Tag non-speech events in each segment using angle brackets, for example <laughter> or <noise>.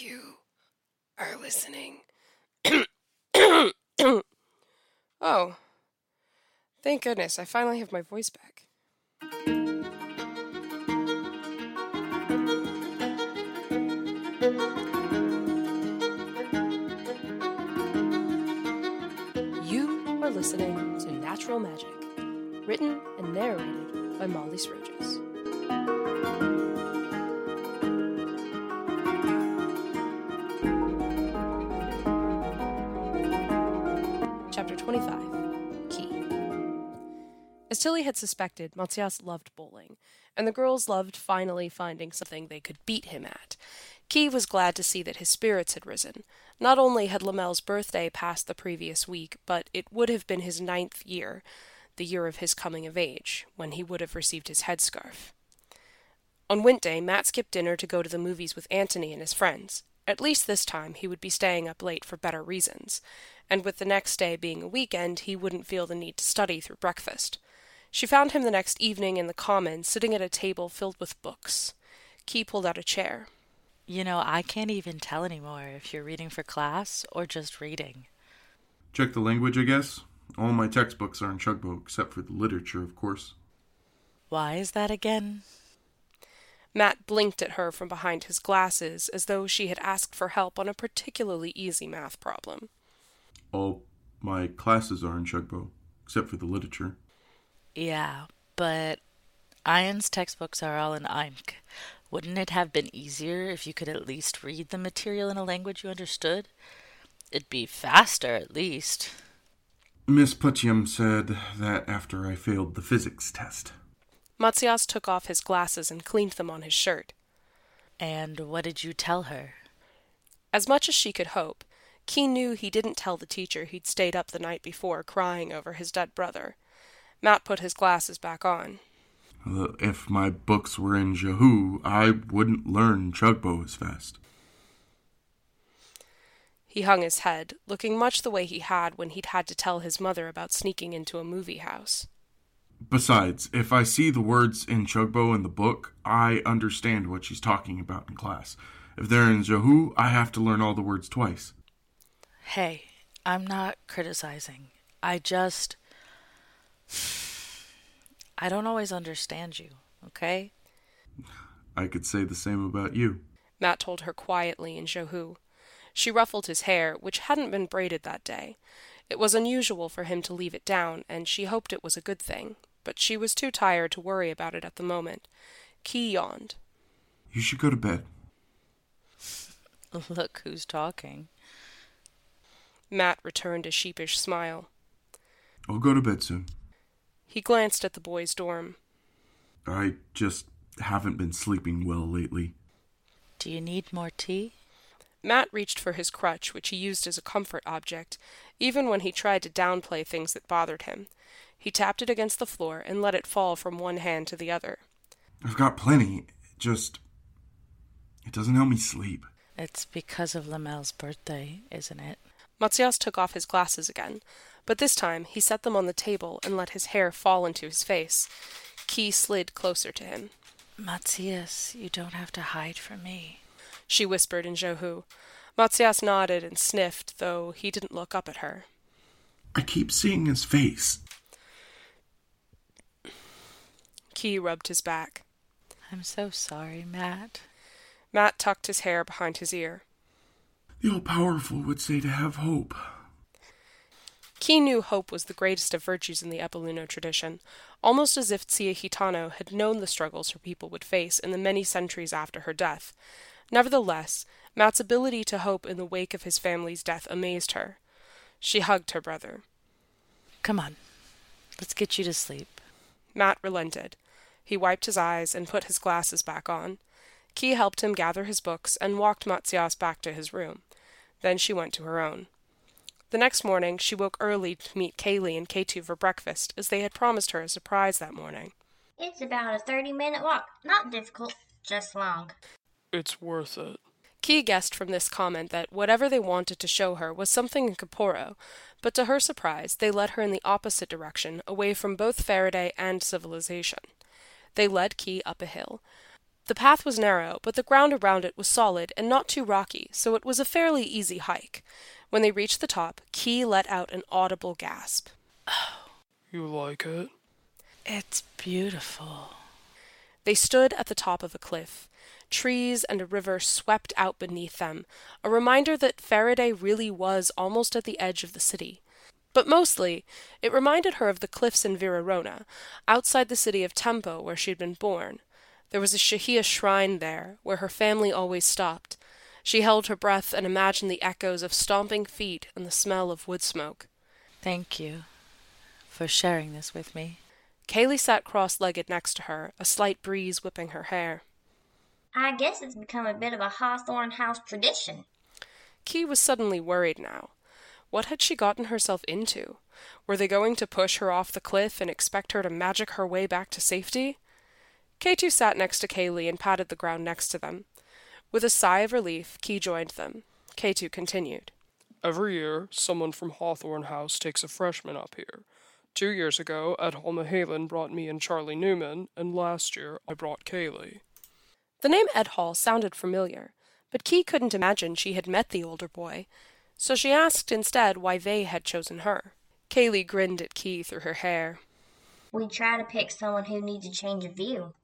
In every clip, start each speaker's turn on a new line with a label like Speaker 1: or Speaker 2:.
Speaker 1: You are listening. <coughs> oh. Thank goodness, I finally have my voice back. You are listening to Natural Magic, written and narrated by Molly Sturgis. 25 Key. As Tilly had suspected, Mathias loved bowling, and the girls loved finally finding something they could beat him at. Key was glad to see that his spirits had risen. Not only had Lamel's birthday passed the previous week, but it would have been his ninth year, the year of his coming of age, when he would have received his headscarf. On Wint Day, Matt skipped dinner to go to the movies with Antony and his friends. At least this time he would be staying up late for better reasons, and with the next day being a weekend, he wouldn't feel the need to study through breakfast. She found him the next evening in the common, sitting at a table filled with books. Key pulled out a chair.
Speaker 2: You know, I can't even tell anymore if you're reading for class or just reading.
Speaker 3: Check the language, I guess. All my textbooks are in Chugbo, except for the literature, of course.
Speaker 2: Why is that again?
Speaker 1: Matt blinked at her from behind his glasses as though she had asked for help on a particularly easy math problem.
Speaker 3: All my classes are in Chugbo, except for the literature.
Speaker 2: Yeah, but Ian's textbooks are all in Imk. Wouldn't it have been easier if you could at least read the material in a language you understood? It'd be faster, at least.
Speaker 3: Miss Putcham said that after I failed the physics test.
Speaker 1: Matzias took off his glasses and cleaned them on his shirt.
Speaker 2: And what did you tell her?
Speaker 1: As much as she could hope, Key knew he didn't tell the teacher he'd stayed up the night before crying over his dead brother. Matt put his glasses back on.
Speaker 3: If my books were in Jahoo, I wouldn't learn Chugbo as fast.
Speaker 1: He hung his head, looking much the way he had when he'd had to tell his mother about sneaking into a movie house.
Speaker 3: Besides, if I see the words in Chugbo in the book, I understand what she's talking about in class. If they're in Jahoo, I have to learn all the words twice.
Speaker 2: Hey, I'm not criticizing. I just. I don't always understand you, okay?
Speaker 3: I could say the same about you.
Speaker 1: Matt told her quietly in Jahoo. She ruffled his hair, which hadn't been braided that day. It was unusual for him to leave it down, and she hoped it was a good thing, but she was too tired to worry about it at the moment. Key yawned.
Speaker 3: You should go to bed. <laughs>
Speaker 2: Look who's talking.
Speaker 1: Matt returned a sheepish smile.
Speaker 3: I'll go to bed soon.
Speaker 1: He glanced at the boys' dorm.
Speaker 3: I just haven't been sleeping well lately.
Speaker 2: Do you need more tea?
Speaker 1: Matt reached for his crutch, which he used as a comfort object, even when he tried to downplay things that bothered him. He tapped it against the floor and let it fall from one hand to the other.
Speaker 3: I've got plenty. Just. It doesn't help me sleep.
Speaker 2: It's because of Lamel's birthday, isn't it?
Speaker 1: Matzias took off his glasses again, but this time he set them on the table and let his hair fall into his face. Key slid closer to him.
Speaker 2: Matthias, you don't have to hide from me.
Speaker 1: She whispered in Johu. Matzias nodded and sniffed, though he didn't look up at her.
Speaker 3: I keep seeing his face.
Speaker 1: Key rubbed his back.
Speaker 2: I'm so sorry, Matt.
Speaker 1: Matt tucked his hair behind his ear.
Speaker 3: The all powerful would say to have hope.
Speaker 1: Key knew hope was the greatest of virtues in the Epaluno tradition, almost as if Tia Hitano had known the struggles her people would face in the many centuries after her death. Nevertheless, Matt's ability to hope in the wake of his family's death amazed her. She hugged her brother.
Speaker 2: Come on, let's get you to sleep.
Speaker 1: Matt relented. He wiped his eyes and put his glasses back on. Key helped him gather his books and walked Matzias back to his room. Then she went to her own. The next morning she woke early to meet Kaylee and K2 for breakfast, as they had promised her a surprise that morning.
Speaker 4: It's about a 30 minute walk. Not difficult, just long.
Speaker 1: It's worth it. Key guessed from this comment that whatever they wanted to show her was something in Caporo, but to her surprise, they led her in the opposite direction, away from both Faraday and civilization. They led Key up a hill. The path was narrow, but the ground around it was solid and not too rocky, so it was a fairly easy hike. When they reached the top, Key let out an audible gasp. Oh.
Speaker 5: You like it?
Speaker 2: It's beautiful.
Speaker 1: They stood at the top of a cliff. Trees and a river swept out beneath them, a reminder that Faraday really was almost at the edge of the city. But mostly, it reminded her of the cliffs in Virarona, outside the city of Tempo where she had been born. There was a Shahia shrine there, where her family always stopped. She held her breath and imagined the echoes of stomping feet and the smell of wood smoke.
Speaker 2: Thank you for sharing this with me.
Speaker 1: Kaylee sat cross legged next to her, a slight breeze whipping her hair.
Speaker 4: I guess it's become a bit of a Hawthorne House tradition.
Speaker 1: Key was suddenly worried now. What had she gotten herself into? Were they going to push her off the cliff and expect her to magic her way back to safety? K2 sat next to Kaylee and patted the ground next to them. With a sigh of relief, Key joined them. K2 continued.
Speaker 5: Every year, someone from Hawthorne House takes a freshman up here. Two years ago, Ed Hall brought me and Charlie Newman, and last year I brought Kaylee.
Speaker 1: The name Ed Hall sounded familiar, but Key couldn't imagine she had met the older boy, so she asked instead why they had chosen her. Kaylee grinned at Key through her hair.
Speaker 4: We try to pick someone who needs a change of view.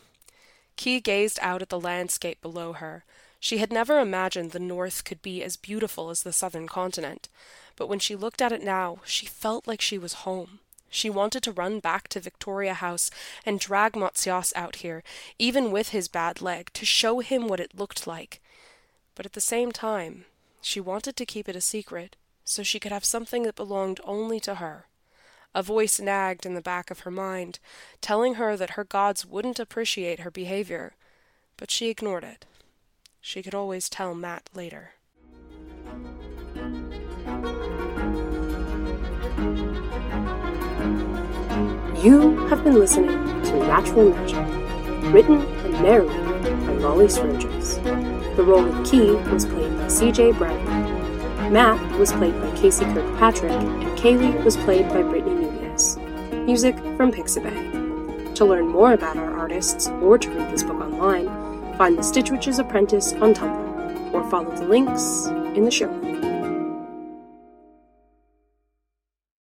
Speaker 1: Key gazed out at the landscape below her. She had never imagined the North could be as beautiful as the southern continent, but when she looked at it now, she felt like she was home. She wanted to run back to Victoria House and drag Matsyas out here, even with his bad leg, to show him what it looked like. But at the same time, she wanted to keep it a secret, so she could have something that belonged only to her. A voice nagged in the back of her mind, telling her that her gods wouldn't appreciate her behavior, but she ignored it. She could always tell Matt later.
Speaker 6: You have been listening to Natural Magic, written and narrated by Molly Sturgis. The role of Key was played by CJ Brown. Matt was played by Casey Kirkpatrick, and Kaylee was played by Brittany Nunez. Music from Pixabay. To learn more about our artists or to read this book online, find The Stitch Witch's Apprentice on Tumblr, or follow the links in the show.